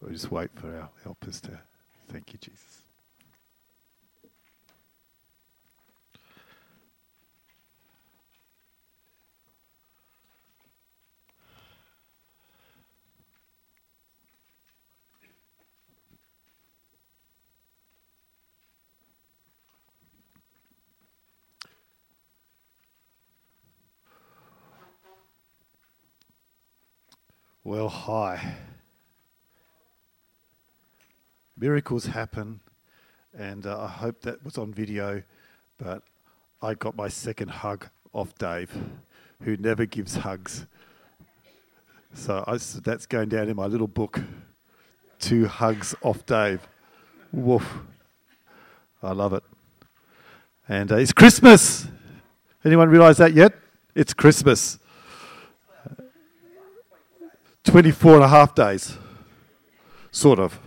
We'll just wait for our helpers to. Thank you, Jesus. Well, hi. Miracles happen, and uh, I hope that was on video, but I got my second hug off Dave, who never gives hugs. So I, that's going down in my little book. Two hugs off Dave. Woof. I love it. And uh, it's Christmas. Anyone realize that yet? It's Christmas. 24 and a half days, sort of.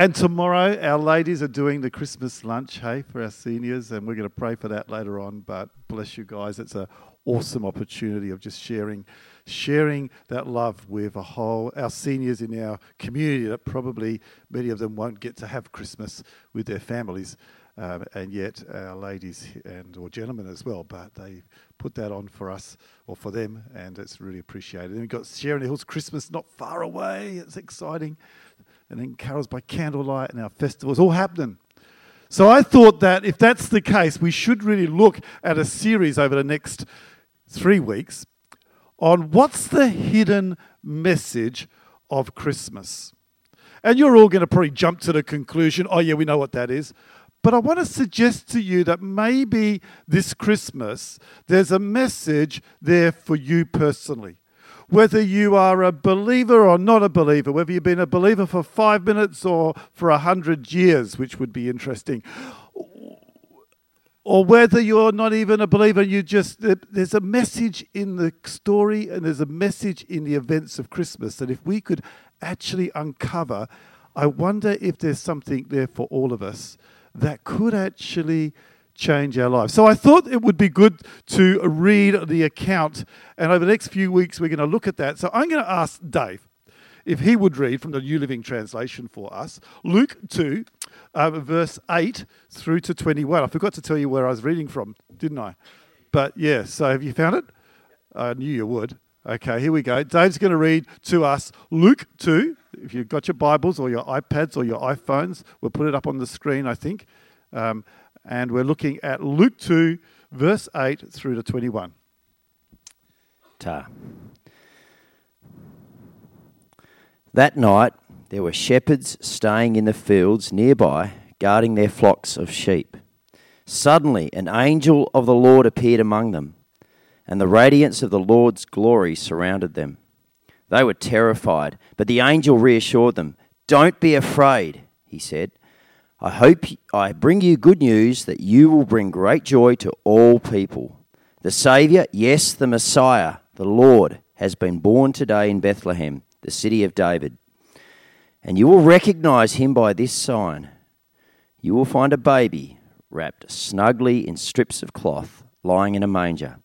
And tomorrow, our ladies are doing the Christmas lunch, hey, for our seniors, and we're going to pray for that later on. But bless you guys, it's an awesome opportunity of just sharing, sharing that love with a whole our seniors in our community that probably many of them won't get to have Christmas with their families. Um, and yet our ladies and or gentlemen as well, but they put that on for us or for them, and it's really appreciated. And we've got Sharon Hills Christmas not far away. It's exciting, and then carols by candlelight and our festivals all happening. So I thought that if that's the case, we should really look at a series over the next three weeks on what's the hidden message of Christmas. And you're all going to probably jump to the conclusion, oh, yeah, we know what that is. But I want to suggest to you that maybe this Christmas there's a message there for you personally. Whether you are a believer or not a believer, whether you've been a believer for five minutes or for a hundred years, which would be interesting, or whether you're not even a believer, you just there's a message in the story and there's a message in the events of Christmas that if we could actually uncover, I wonder if there's something there for all of us that could actually change our lives. So I thought it would be good to read the account, and over the next few weeks, we're going to look at that. So I'm going to ask Dave if he would read from the New Living Translation for us Luke 2, uh, verse 8 through to 21. I forgot to tell you where I was reading from, didn't I? But yeah, so have you found it? I knew you would. Okay, here we go. Dave's going to read to us Luke 2. If you've got your Bibles or your iPads or your iPhones, we'll put it up on the screen, I think. Um, and we're looking at Luke 2, verse 8 through to 21. Ta. That night, there were shepherds staying in the fields nearby, guarding their flocks of sheep. Suddenly, an angel of the Lord appeared among them and the radiance of the Lord's glory surrounded them. They were terrified, but the angel reassured them. Don't be afraid, he said. I hope I bring you good news that you will bring great joy to all people. The Saviour, yes, the Messiah, the Lord, has been born today in Bethlehem, the city of David. And you will recognize him by this sign. You will find a baby wrapped snugly in strips of cloth, lying in a manger.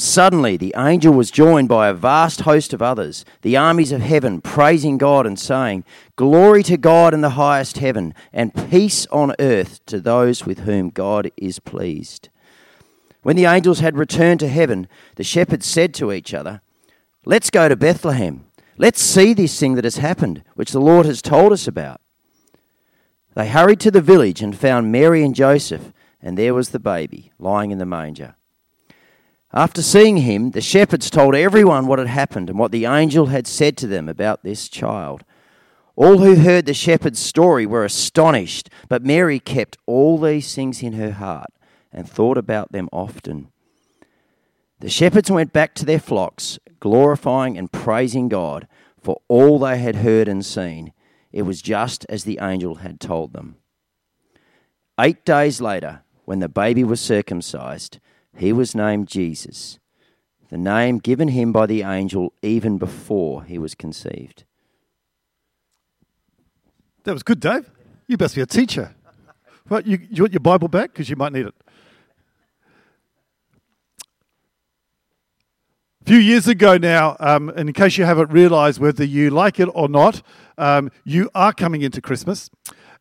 Suddenly, the angel was joined by a vast host of others, the armies of heaven, praising God and saying, Glory to God in the highest heaven, and peace on earth to those with whom God is pleased. When the angels had returned to heaven, the shepherds said to each other, Let's go to Bethlehem. Let's see this thing that has happened, which the Lord has told us about. They hurried to the village and found Mary and Joseph, and there was the baby lying in the manger. After seeing him, the shepherds told everyone what had happened and what the angel had said to them about this child. All who heard the shepherd's story were astonished, but Mary kept all these things in her heart and thought about them often. The shepherds went back to their flocks, glorifying and praising God for all they had heard and seen. It was just as the angel had told them. Eight days later, when the baby was circumcised, he was named Jesus, the name given him by the angel even before he was conceived. That was good, Dave. You best be a teacher. Well, you, you want your Bible back? Because you might need it. A few years ago now, um, and in case you haven't realized whether you like it or not, um, you are coming into Christmas.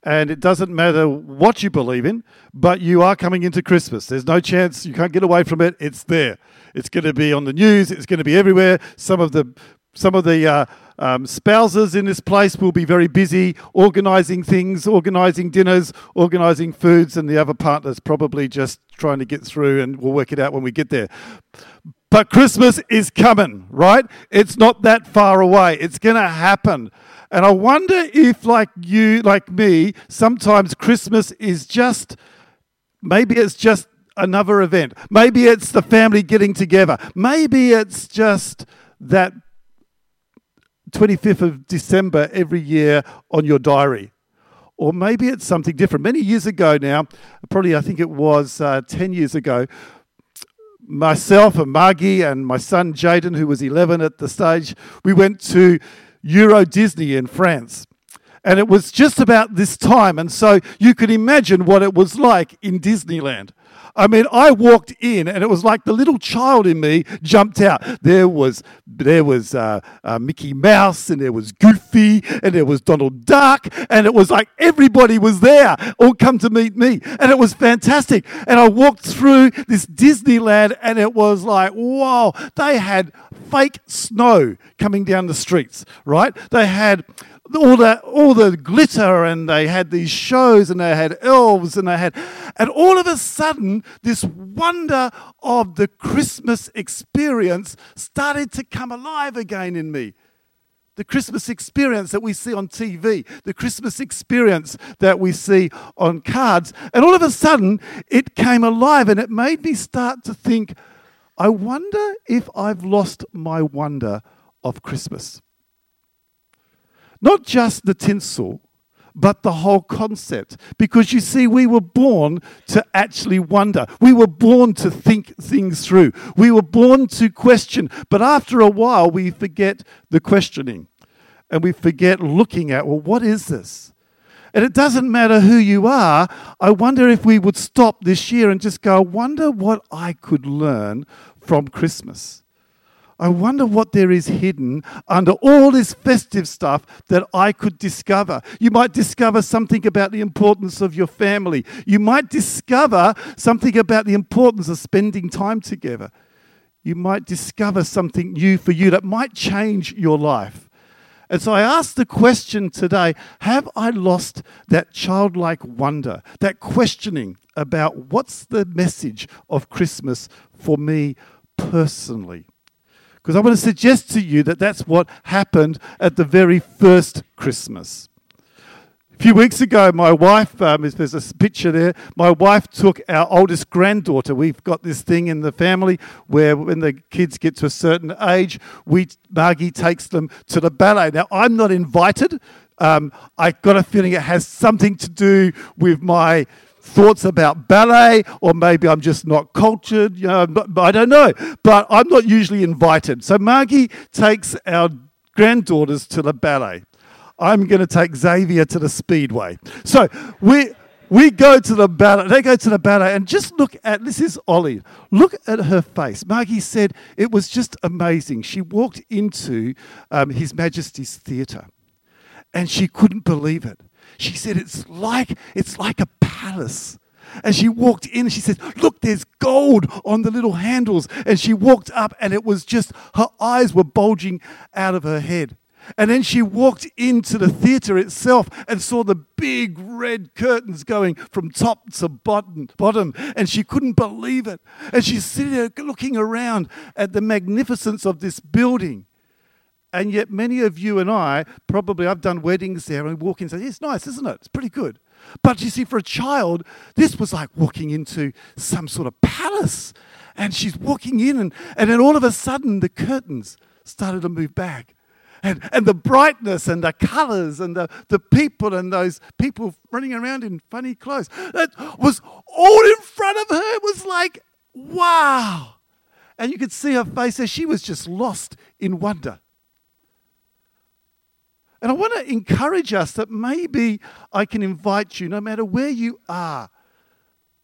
And it doesn't matter what you believe in, but you are coming into Christmas. There's no chance you can't get away from it. It's there. It's going to be on the news. It's going to be everywhere. Some of the some of the uh, um, spouses in this place will be very busy organising things, organising dinners, organising foods, and the other partner's probably just trying to get through, and we'll work it out when we get there. But Christmas is coming, right? It's not that far away. It's going to happen. And I wonder if, like you, like me, sometimes Christmas is just, maybe it's just another event. Maybe it's the family getting together. Maybe it's just that 25th of December every year on your diary. Or maybe it's something different. Many years ago now, probably I think it was uh, 10 years ago, myself and Margie and my son Jaden, who was 11 at the stage, we went to Euro Disney in France. And it was just about this time. And so you could imagine what it was like in Disneyland. I mean, I walked in and it was like the little child in me jumped out. There was there was uh, uh, Mickey Mouse and there was Goofy and there was Donald Duck and it was like everybody was there, all come to meet me, and it was fantastic. And I walked through this Disneyland and it was like, wow, they had fake snow coming down the streets, right? They had all the all the glitter and they had these shows and they had elves and they had and all of a sudden this wonder of the christmas experience started to come alive again in me. The christmas experience that we see on tv the christmas experience that we see on cards and all of a sudden it came alive and it made me start to think i wonder if i've lost my wonder of christmas not just the tinsel, but the whole concept. Because you see, we were born to actually wonder. We were born to think things through. We were born to question. But after a while, we forget the questioning and we forget looking at, well, what is this? And it doesn't matter who you are. I wonder if we would stop this year and just go, I wonder what I could learn from Christmas. I wonder what there is hidden under all this festive stuff that I could discover. You might discover something about the importance of your family. You might discover something about the importance of spending time together. You might discover something new for you that might change your life. And so I ask the question today Have I lost that childlike wonder, that questioning about what's the message of Christmas for me personally? Because I want to suggest to you that that's what happened at the very first Christmas. A few weeks ago, my wife, um, there's a picture there, my wife took our oldest granddaughter. We've got this thing in the family where when the kids get to a certain age, we, Margie takes them to the ballet. Now, I'm not invited. Um, I got a feeling it has something to do with my thoughts about ballet, or maybe I'm just not cultured. You know, I don't know. But I'm not usually invited. So Margie takes our granddaughters to the ballet. I'm going to take Xavier to the speedway. So we we go to the ballet. They go to the ballet, and just look at this is Ollie. Look at her face. Margie said it was just amazing. She walked into um, His Majesty's Theatre, and she couldn't believe it. She said, It's like, it's like a palace. And she walked in and she said, Look, there's gold on the little handles. And she walked up and it was just, her eyes were bulging out of her head. And then she walked into the theatre itself and saw the big red curtains going from top to bottom, bottom, and she couldn't believe it. And she's sitting there looking around at the magnificence of this building. And yet, many of you and I, probably I've done weddings there and walk in and say, It's nice, isn't it? It's pretty good. But you see, for a child, this was like walking into some sort of palace. And she's walking in, and, and then all of a sudden, the curtains started to move back. And, and the brightness and the colors and the, the people and those people running around in funny clothes. That was all in front of her. It was like, wow. And you could see her face as she was just lost in wonder. And I want to encourage us that maybe I can invite you, no matter where you are,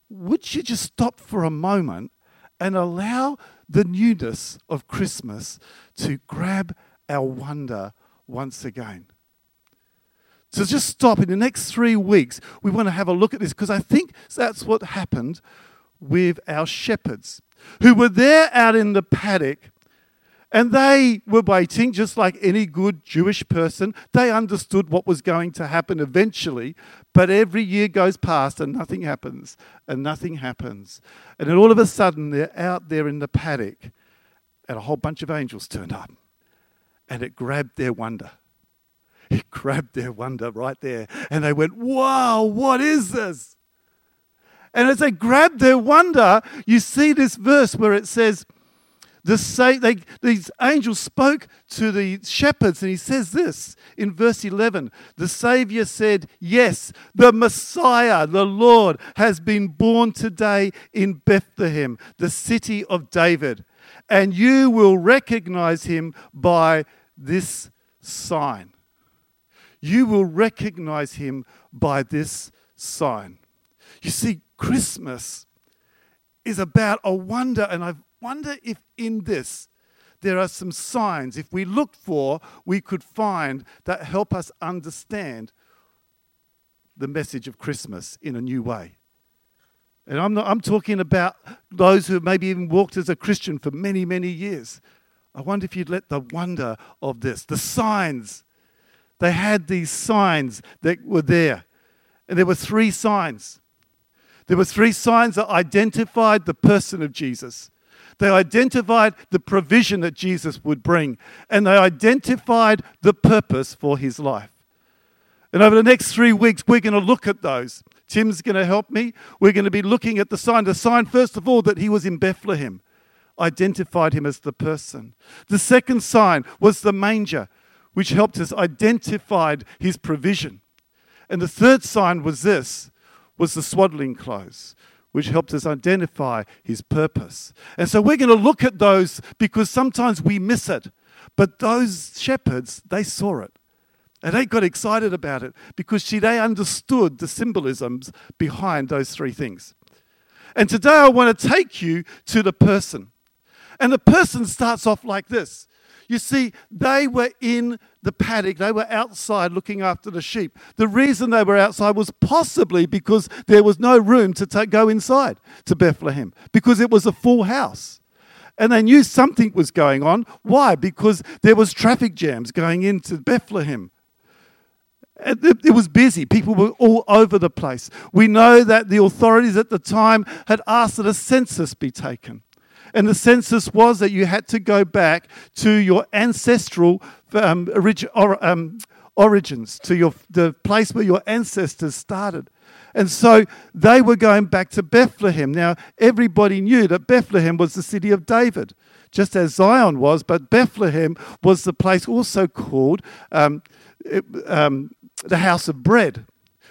would you just stop for a moment and allow the newness of Christmas to grab our wonder once again. So just stop. In the next three weeks, we want to have a look at this because I think that's what happened with our shepherds who were there out in the paddock and they were waiting, just like any good Jewish person. They understood what was going to happen eventually, but every year goes past and nothing happens, and nothing happens. And then all of a sudden, they're out there in the paddock, and a whole bunch of angels turned up, and it grabbed their wonder. It grabbed their wonder right there, and they went, Wow, what is this? And as they grabbed their wonder, you see this verse where it says, the sa- they, these angels spoke to the shepherds, and he says this in verse 11 The Savior said, Yes, the Messiah, the Lord, has been born today in Bethlehem, the city of David, and you will recognize him by this sign. You will recognize him by this sign. You see, Christmas is about a wonder, and I've wonder if in this there are some signs, if we look for, we could find that help us understand the message of Christmas in a new way. And I'm, not, I'm talking about those who maybe even walked as a Christian for many, many years. I wonder if you'd let the wonder of this, the signs, they had these signs that were there. And there were three signs. There were three signs that identified the person of Jesus. They identified the provision that Jesus would bring, and they identified the purpose for his life. And over the next three weeks, we're going to look at those. Tim's going to help me. We're going to be looking at the sign. The sign, first of all, that he was in Bethlehem, identified him as the person. The second sign was the manger, which helped us identify his provision. And the third sign was this was the swaddling clothes, which helps us identify his purpose. And so we're going to look at those because sometimes we miss it. But those shepherds, they saw it. And they got excited about it because see, they understood the symbolisms behind those three things. And today I want to take you to the person. And the person starts off like this you see, they were in the paddock, they were outside looking after the sheep. The reason they were outside was possibly because there was no room to take, go inside to Bethlehem, because it was a full house. And they knew something was going on. Why? Because there was traffic jams going into Bethlehem. It was busy. People were all over the place. We know that the authorities at the time had asked that a census be taken. And the census was that you had to go back to your ancestral um, orig- or, um, origins, to your, the place where your ancestors started. And so they were going back to Bethlehem. Now, everybody knew that Bethlehem was the city of David, just as Zion was, but Bethlehem was the place also called um, it, um, the house of bread,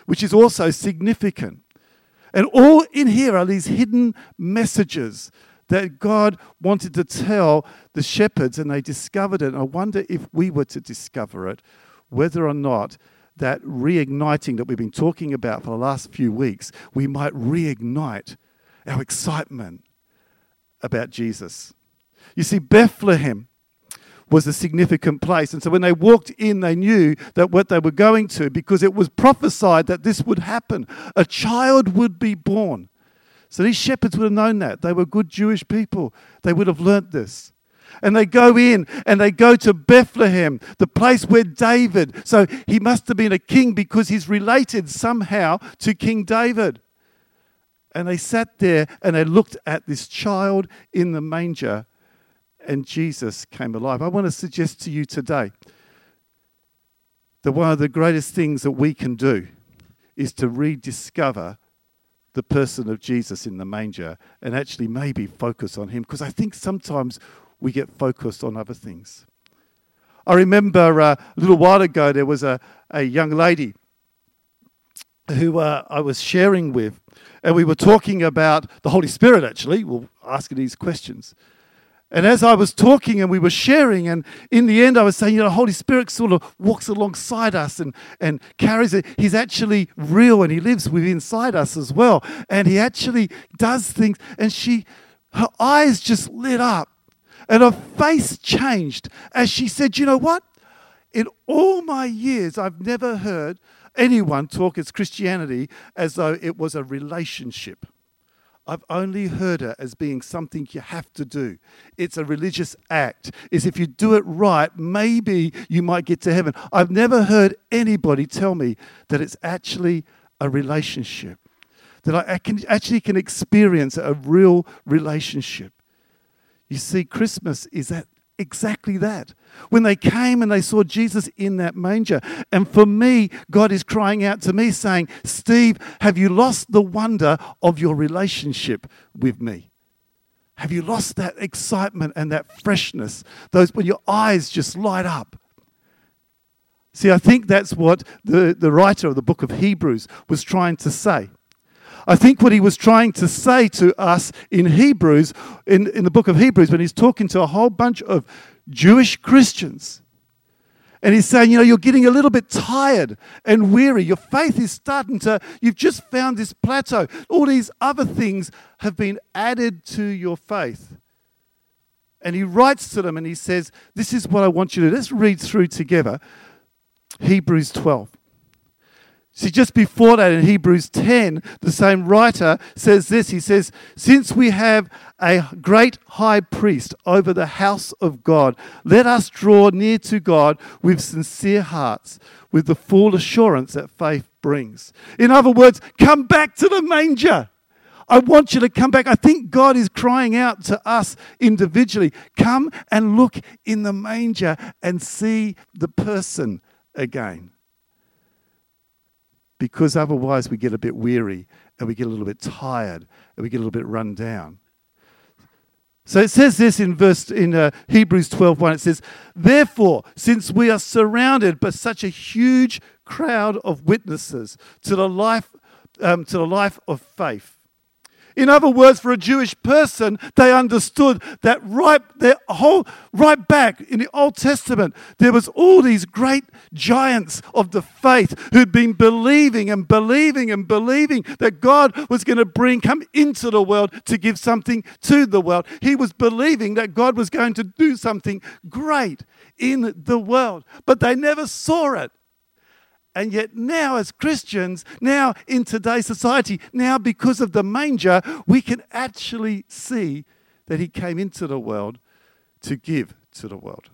which is also significant. And all in here are these hidden messages that God wanted to tell the shepherds, and they discovered it. I wonder if we were to discover it, whether or not that reigniting that we've been talking about for the last few weeks, we might reignite our excitement about Jesus. You see, Bethlehem was a significant place. And so when they walked in, they knew that what they were going to, because it was prophesied that this would happen. A child would be born. So these shepherds would have known that. They were good Jewish people. They would have learnt this. And they go in and they go to Bethlehem, the place where David, so he must have been a king because he's related somehow to King David. And they sat there and they looked at this child in the manger, and Jesus came alive. I want to suggest to you today that one of the greatest things that we can do is to rediscover the person of Jesus in the manger and actually maybe focus on him because I think sometimes we get focused on other things. I remember uh, a little while ago there was a, a young lady who uh, I was sharing with, and we were talking about the Holy Spirit actually, well, asking these questions. And as I was talking and we were sharing, and in the end, I was saying, you know, Holy Spirit sort of walks alongside us and, and carries it. He's actually real and He lives within inside us as well. And He actually does things. And she, her eyes just lit up. And her face changed as she said, You know what? In all my years, I've never heard anyone talk as Christianity as though it was a relationship. I've only heard it as being something you have to do. It's a religious act. Is if you do it right, maybe you might get to heaven. I've never heard anybody tell me that it's actually a relationship. That I can, actually can experience a real relationship. You see, Christmas is that exactly that. When they came and they saw Jesus in that manger. And for me, God is crying out to me saying, Steve, have you lost the wonder of your relationship with me? Have you lost that excitement and that freshness? Those when your eyes just light up. See, I think that's what the, the writer of the book of Hebrews was trying to say. I think what he was trying to say to us in Hebrews, in, in the book of Hebrews, when he's talking to a whole bunch of Jewish Christians, and he's saying, you know, you're getting a little bit tired and weary. Your faith is starting to, you've just found this plateau. All these other things have been added to your faith. And he writes to them and he says, This is what I want you to do. Let's read through together Hebrews 12. See, just before that in Hebrews 10, the same writer says this. He says, Since we have a great high priest over the house of God, let us draw near to God with sincere hearts, with the full assurance that faith brings. In other words, come back to the manger. I want you to come back. I think God is crying out to us individually come and look in the manger and see the person again because otherwise we get a bit weary and we get a little bit tired and we get a little bit run down. So it says this in verse in uh, Hebrews 12:1 it says therefore since we are surrounded by such a huge crowd of witnesses to the life um, to the life of faith in other words, for a Jewish person, they understood that right their whole right back in the Old Testament, there was all these great giants of the faith who'd been believing and believing and believing that God was going to bring come into the world to give something to the world. He was believing that God was going to do something great in the world, but they never saw it. And yet, now, as Christians, now in today's society, now because of the manger, we can actually see that He came into the world to give to the world.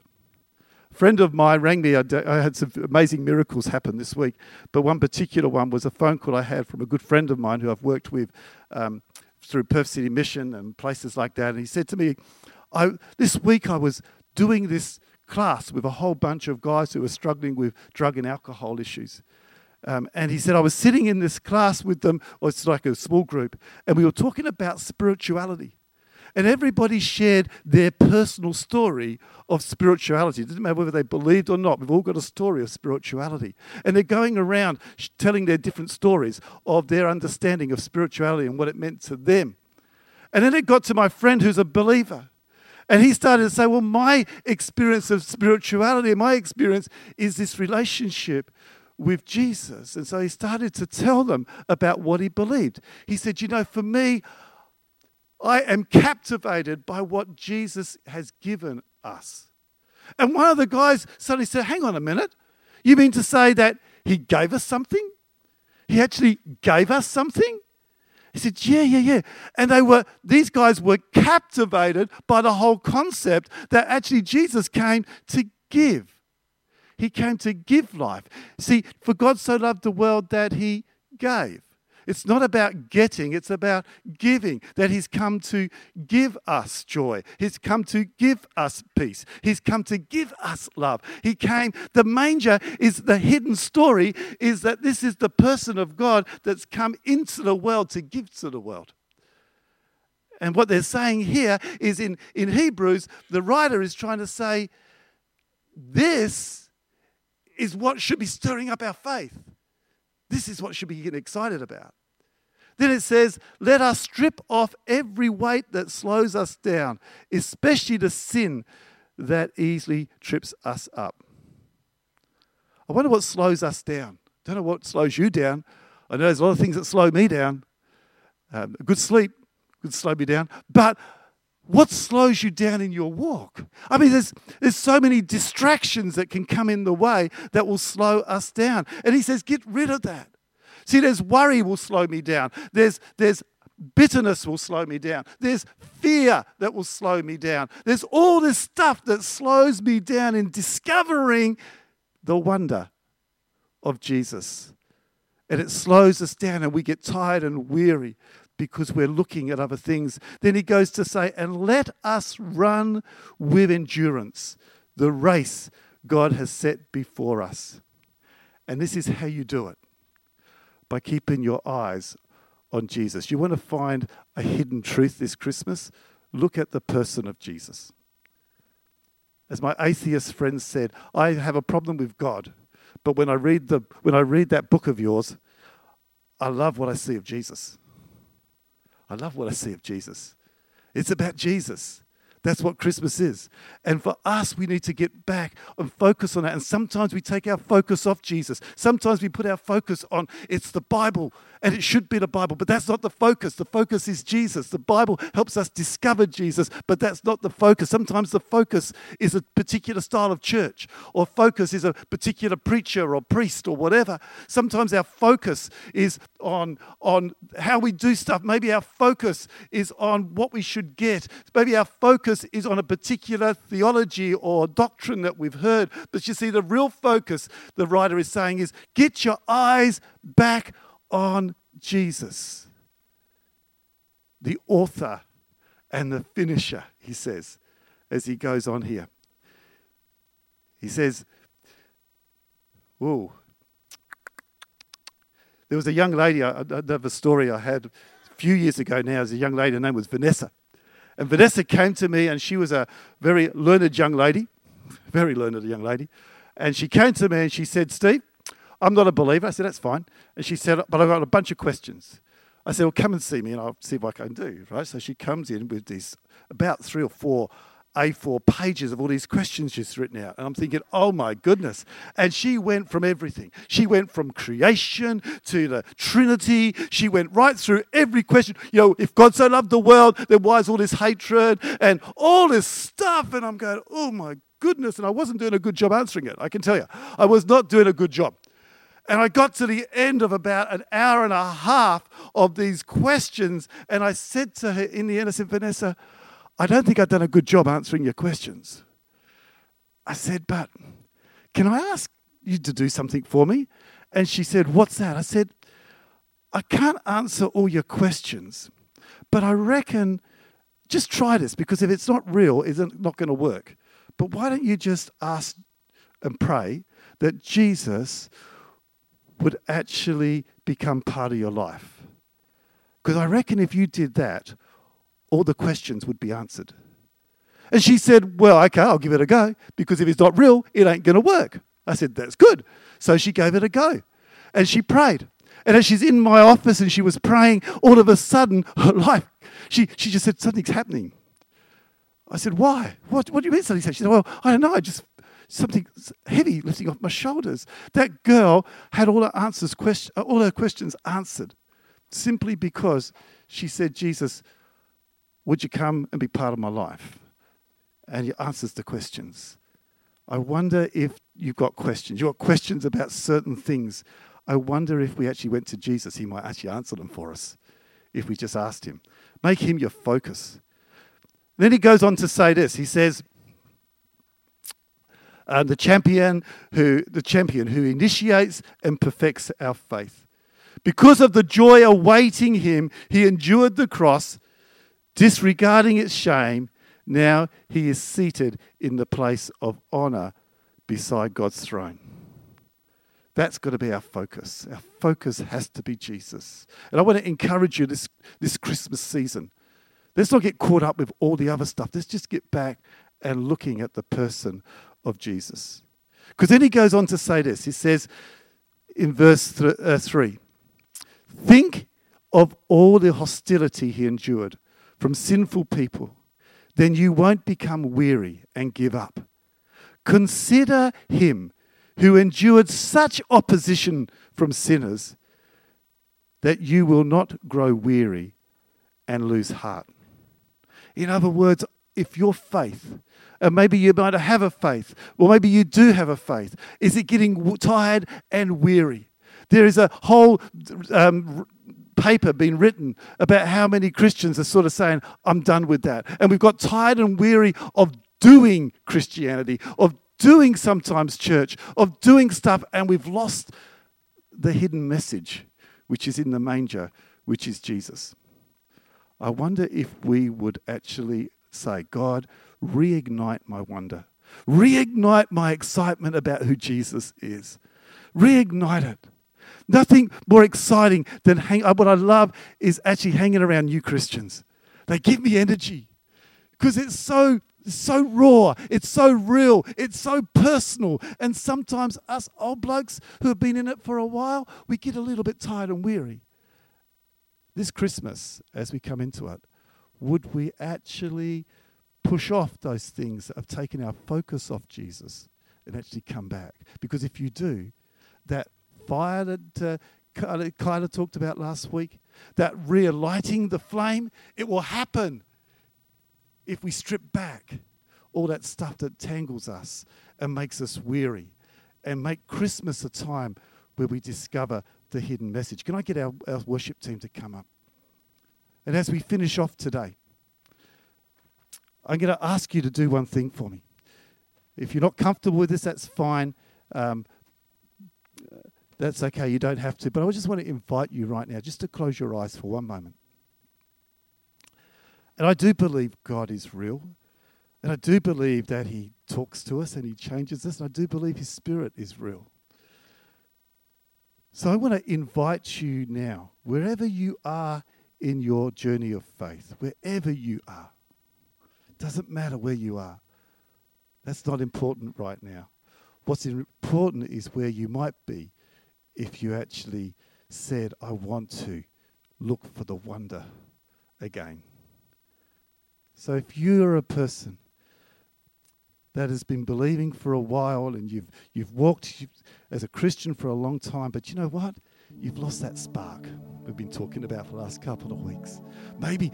A friend of mine rang me. I had some amazing miracles happen this week, but one particular one was a phone call I had from a good friend of mine who I've worked with um, through Perth City Mission and places like that. And he said to me, This week I was doing this class with a whole bunch of guys who were struggling with drug and alcohol issues. Um, and he said, I was sitting in this class with them, or it's like a small group, and we were talking about spirituality. And everybody shared their personal story of spirituality. It didn't matter whether they believed or not, we've all got a story of spirituality. And they're going around telling their different stories of their understanding of spirituality and what it meant to them. And then it got to my friend who's a believer. And he started to say, Well, my experience of spirituality, my experience is this relationship with Jesus. And so he started to tell them about what he believed. He said, You know, for me, I am captivated by what Jesus has given us. And one of the guys suddenly said, Hang on a minute. You mean to say that he gave us something? He actually gave us something? He said, Yeah, yeah, yeah. And they were, these guys were captivated by the whole concept that actually Jesus came to give. He came to give life. See, for God so loved the world that he gave. It's not about getting, it's about giving. That He's come to give us joy. He's come to give us peace. He's come to give us love. He came, the manger is the hidden story, is that this is the person of God that's come into the world to give to the world. And what they're saying here is in, in Hebrews, the writer is trying to say, this is what should be stirring up our faith. This is what should be getting excited about. Then it says, Let us strip off every weight that slows us down, especially the sin that easily trips us up. I wonder what slows us down. Don't know what slows you down. I know there's a lot of things that slow me down. Um, good sleep could slow me down. But What slows you down in your walk? I mean, there's, there's so many distractions that can come in the way that will slow us down. And he says, get rid of that. See, there's worry will slow me down. There's, there's bitterness will slow me down. There's fear that will slow me down. There's all this stuff that slows me down in discovering the wonder of Jesus. And it slows us down, and we get tired and weary because we're looking at other things. Then he goes to say, and let us run with endurance the race God has set before us. And this is how you do it by keeping your eyes on Jesus. You want to find a hidden truth this Christmas? Look at the person of Jesus. As my atheist friend said, I have a problem with God, but when I read, the, when I read that book of yours, I love what I see of Jesus. I love what I see of Jesus. It's about Jesus. That's what Christmas is. And for us, we need to get back and focus on that. And sometimes we take our focus off Jesus. Sometimes we put our focus on it's the Bible and it should be the Bible, but that's not the focus. The focus is Jesus. The Bible helps us discover Jesus, but that's not the focus. Sometimes the focus is a particular style of church, or focus is a particular preacher or priest or whatever. Sometimes our focus is on, on how we do stuff. Maybe our focus is on what we should get. Maybe our focus is on a particular theology or doctrine that we've heard. But you see, the real focus, the writer is saying, is get your eyes back on Jesus, the author and the finisher, he says, as he goes on here. He says, Whoa. There was a young lady, I, I have a story I had a few years ago now. As a young lady, her name was Vanessa. And Vanessa came to me, and she was a very learned young lady, very learned young lady. And she came to me and she said, Steve, I'm not a believer. I said, That's fine. And she said, But I've got a bunch of questions. I said, Well, come and see me and I'll see what I can do. Right? So she comes in with these about three or four A4 pages of all these questions she's written out. And I'm thinking, oh my goodness. And she went from everything. She went from creation to the Trinity. She went right through every question. You know, if God so loved the world, then why is all this hatred and all this stuff? And I'm going, oh my goodness. And I wasn't doing a good job answering it. I can tell you. I was not doing a good job. And I got to the end of about an hour and a half of these questions, and I said to her in the end, I said, Vanessa, I don't think I've done a good job answering your questions. I said, but can I ask you to do something for me? And she said, What's that? I said, I can't answer all your questions, but I reckon just try this because if it's not real, it's not going to work. But why don't you just ask and pray that Jesus would actually become part of your life. Because I reckon if you did that, all the questions would be answered. And she said, Well, okay, I'll give it a go, because if it's not real, it ain't going to work. I said, That's good. So she gave it a go. And she prayed. And as she's in my office and she was praying, all of a sudden, her life, she, she just said, Something's happening. I said, Why? What, what do you mean something's happening? She said, Well, I don't know. I just something heavy lifting off my shoulders. That girl had all her answers, question, all her questions answered, simply because she said, "Jesus, would you come and be part of my life?" And he answers the questions. I wonder if you've got questions. You've got questions about certain things. I wonder if we actually went to Jesus, he might actually answer them for us if we just asked him. Make him your focus. Then he goes on to say this. He says, uh, the champion who the champion who initiates and perfects our faith. Because of the joy awaiting him, he endured the cross, disregarding its shame. Now he is seated in the place of honor beside God's throne. That's got to be our focus. Our focus has to be Jesus. And I want to encourage you this, this Christmas season. Let's not get caught up with all the other stuff. Let's just get back and looking at the person of Jesus. Because then he goes on to say this. He says in verse th- uh, 3 Think of all the hostility he endured from sinful people, then you won't become weary and give up. Consider him who endured such opposition from sinners that you will not grow weary and lose heart. In other words, if your faith, and maybe you might have a faith, or maybe you do have a faith, is it getting tired and weary? There is a whole um, paper being written about how many Christians are sort of saying, I'm done with that. And we've got tired and weary of doing Christianity, of doing sometimes church, of doing stuff, and we've lost the hidden message, which is in the manger, which is Jesus. I wonder if we would actually say, God, reignite my wonder, reignite my excitement about who Jesus is, reignite it. Nothing more exciting than hang. Uh, what I love is actually hanging around new Christians. They give me energy because it's so so raw, it's so real, it's so personal. And sometimes us old blokes who have been in it for a while, we get a little bit tired and weary. This Christmas, as we come into it, would we actually push off those things that have taken our focus off Jesus and actually come back? Because if you do, that fire that uh, Kyla talked about last week, that relighting the flame, it will happen if we strip back all that stuff that tangles us and makes us weary and make Christmas a time where we discover the hidden message. Can I get our, our worship team to come up? And as we finish off today, I'm going to ask you to do one thing for me. If you're not comfortable with this, that's fine. Um, that's okay, you don't have to. But I just want to invite you right now just to close your eyes for one moment. And I do believe God is real. And I do believe that He talks to us and He changes us. And I do believe His Spirit is real. So I want to invite you now, wherever you are in your journey of faith, wherever you are, doesn't matter where you are. That's not important right now. What's important is where you might be if you actually said, I want to look for the wonder again. So if you're a person that has been believing for a while and you've, you've walked as a Christian for a long time, but you know what? You've lost that spark we've been talking about for the last couple of weeks. Maybe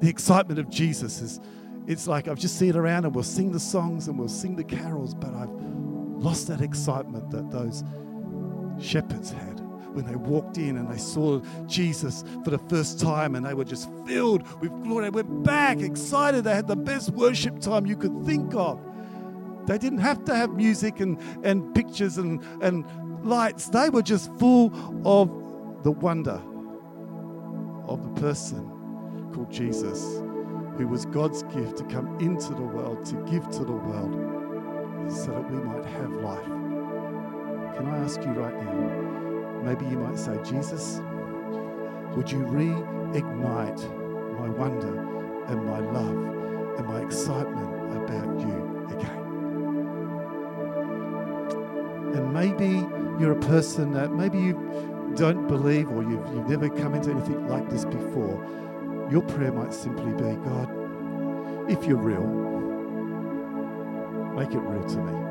the excitement of Jesus is, it's like I've just seen it around and we'll sing the songs and we'll sing the carols, but I've lost that excitement that those shepherds had when they walked in and they saw Jesus for the first time and they were just filled with glory. They went back excited. They had the best worship time you could think of. They didn't have to have music and, and pictures and, and lights, they were just full of the wonder of the person called Jesus, who was God's gift to come into the world, to give to the world, so that we might have life. Can I ask you right now? Maybe you might say, Jesus, would you reignite my wonder and my love and my excitement about you again? And maybe you're a person that maybe you don't believe or you've, you've never come into anything like this before, your prayer might simply be God, if you're real, make it real to me.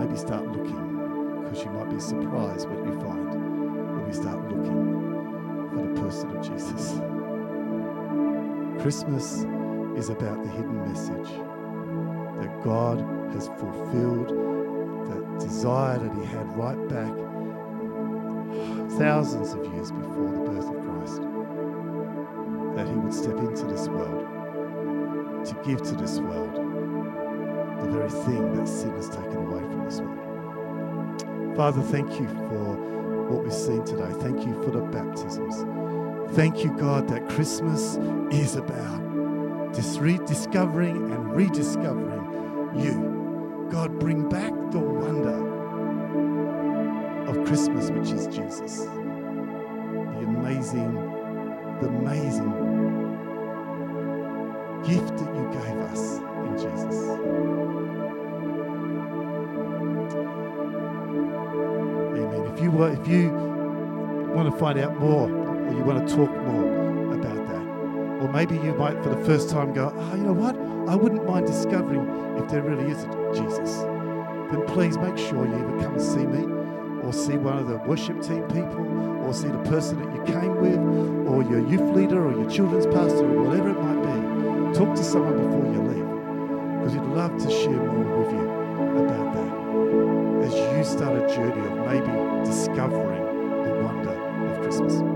Maybe start looking because you might be surprised what you find when we start looking for the person of Jesus. Christmas is about the hidden message that God has fulfilled that desire that he had right back thousands of years before the birth of Christ. That he would step into this world to give to this world the very thing that sin has taken away Father, thank you for what we've seen today. Thank you for the baptisms. Thank you, God, that Christmas is about rediscovering and rediscovering you. God, bring back the wonder of Christmas, which is Jesus. The amazing, the amazing gift that you gave us If you want to find out more or you want to talk more about that, or maybe you might for the first time go, oh, you know what? I wouldn't mind discovering if there really is a Jesus. Then please make sure you either come and see me or see one of the worship team people, or see the person that you came with, or your youth leader, or your children's pastor, or whatever it might be. Talk to someone before you leave because we'd love to share more with you about as you start a journey of maybe discovering the wonder of Christmas.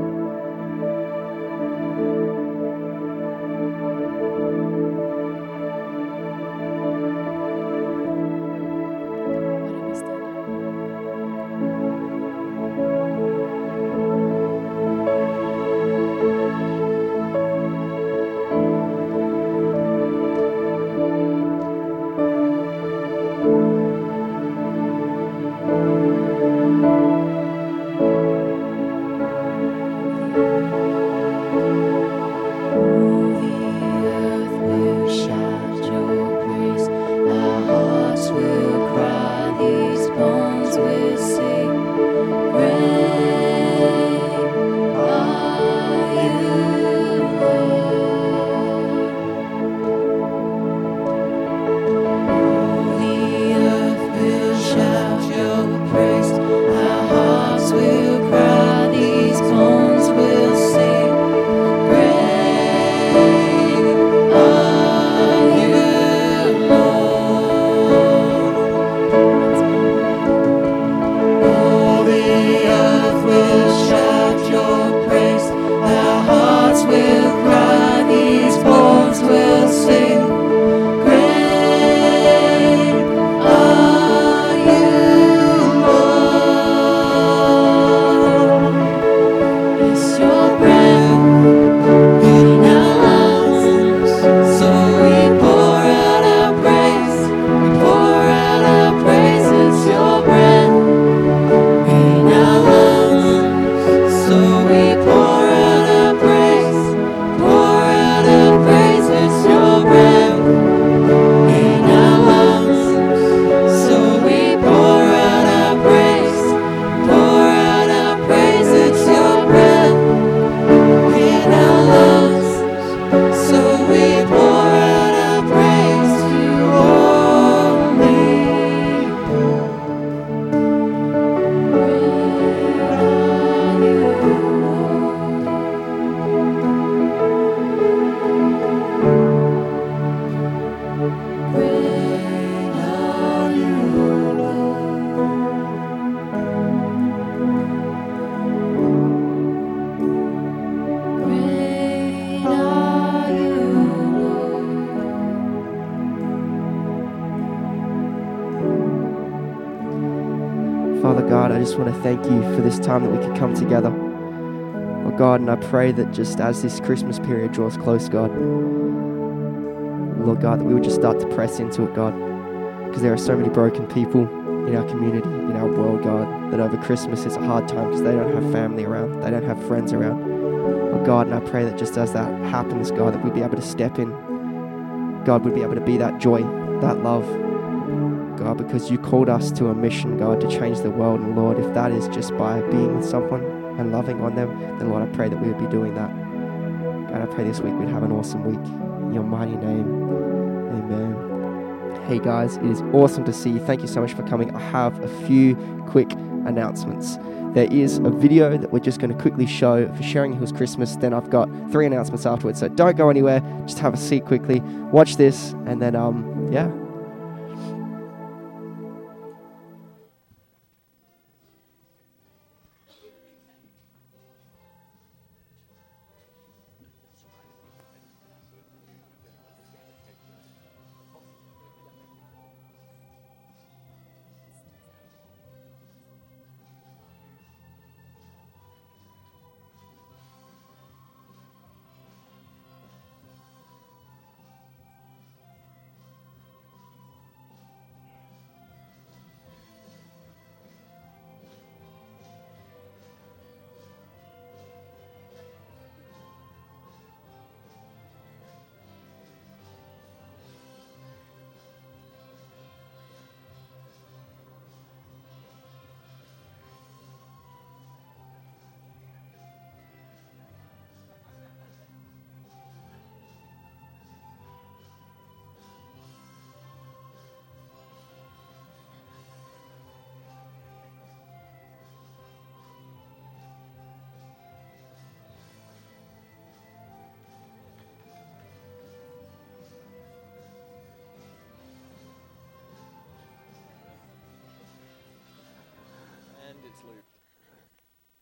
Thank you for this time that we could come together. Oh God, and I pray that just as this Christmas period draws close, God, Lord God, that we would just start to press into it, God, because there are so many broken people in our community, in our world, God, that over Christmas it's a hard time because they don't have family around, they don't have friends around. Oh God, and I pray that just as that happens, God, that we'd be able to step in. God, would be able to be that joy, that love, Because you called us to a mission, God, to change the world. And Lord, if that is just by being with someone and loving on them, then Lord, I pray that we would be doing that. God, I pray this week we'd have an awesome week. In your mighty name, amen. Hey guys, it is awesome to see you. Thank you so much for coming. I have a few quick announcements. There is a video that we're just going to quickly show for Sharing Hills Christmas. Then I've got three announcements afterwards. So don't go anywhere. Just have a seat quickly. Watch this, and then um, yeah,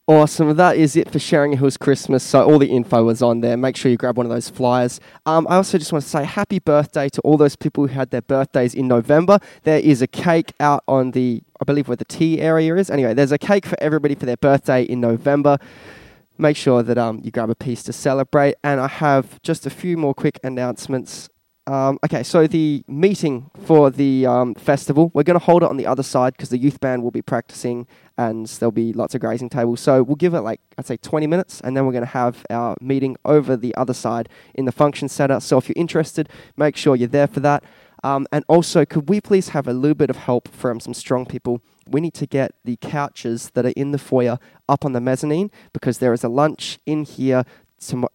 Awesome. That is it for Sharing Hills Christmas. So all the info is on there. Make sure you grab one of those flyers. Um, I also just want to say happy birthday to all those people who had their birthdays in November. There is a cake out on the, I believe where the tea area is. Anyway, there's a cake for everybody for their birthday in November. Make sure that um, you grab a piece to celebrate. And I have just a few more quick announcements. Um, okay, so the meeting for the um, festival, we're going to hold it on the other side because the youth band will be practicing and there'll be lots of grazing tables. So we'll give it like, I'd say 20 minutes and then we're going to have our meeting over the other side in the function center. So if you're interested, make sure you're there for that. Um, and also, could we please have a little bit of help from some strong people? We need to get the couches that are in the foyer up on the mezzanine because there is a lunch in here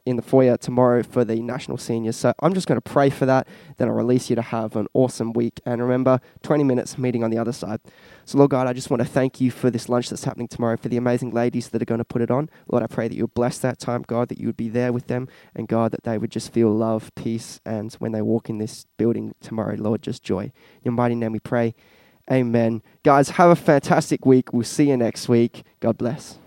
in the foyer tomorrow for the national seniors. So I'm just going to pray for that. Then I'll release you to have an awesome week. And remember, 20 minutes meeting on the other side. So, Lord God, I just want to thank you for this lunch that's happening tomorrow, for the amazing ladies that are going to put it on. Lord, I pray that you would bless that time, God, that you would be there with them, and God, that they would just feel love, peace, and when they walk in this building tomorrow, Lord, just joy. In your mighty name we pray. Amen. Guys, have a fantastic week. We'll see you next week. God bless.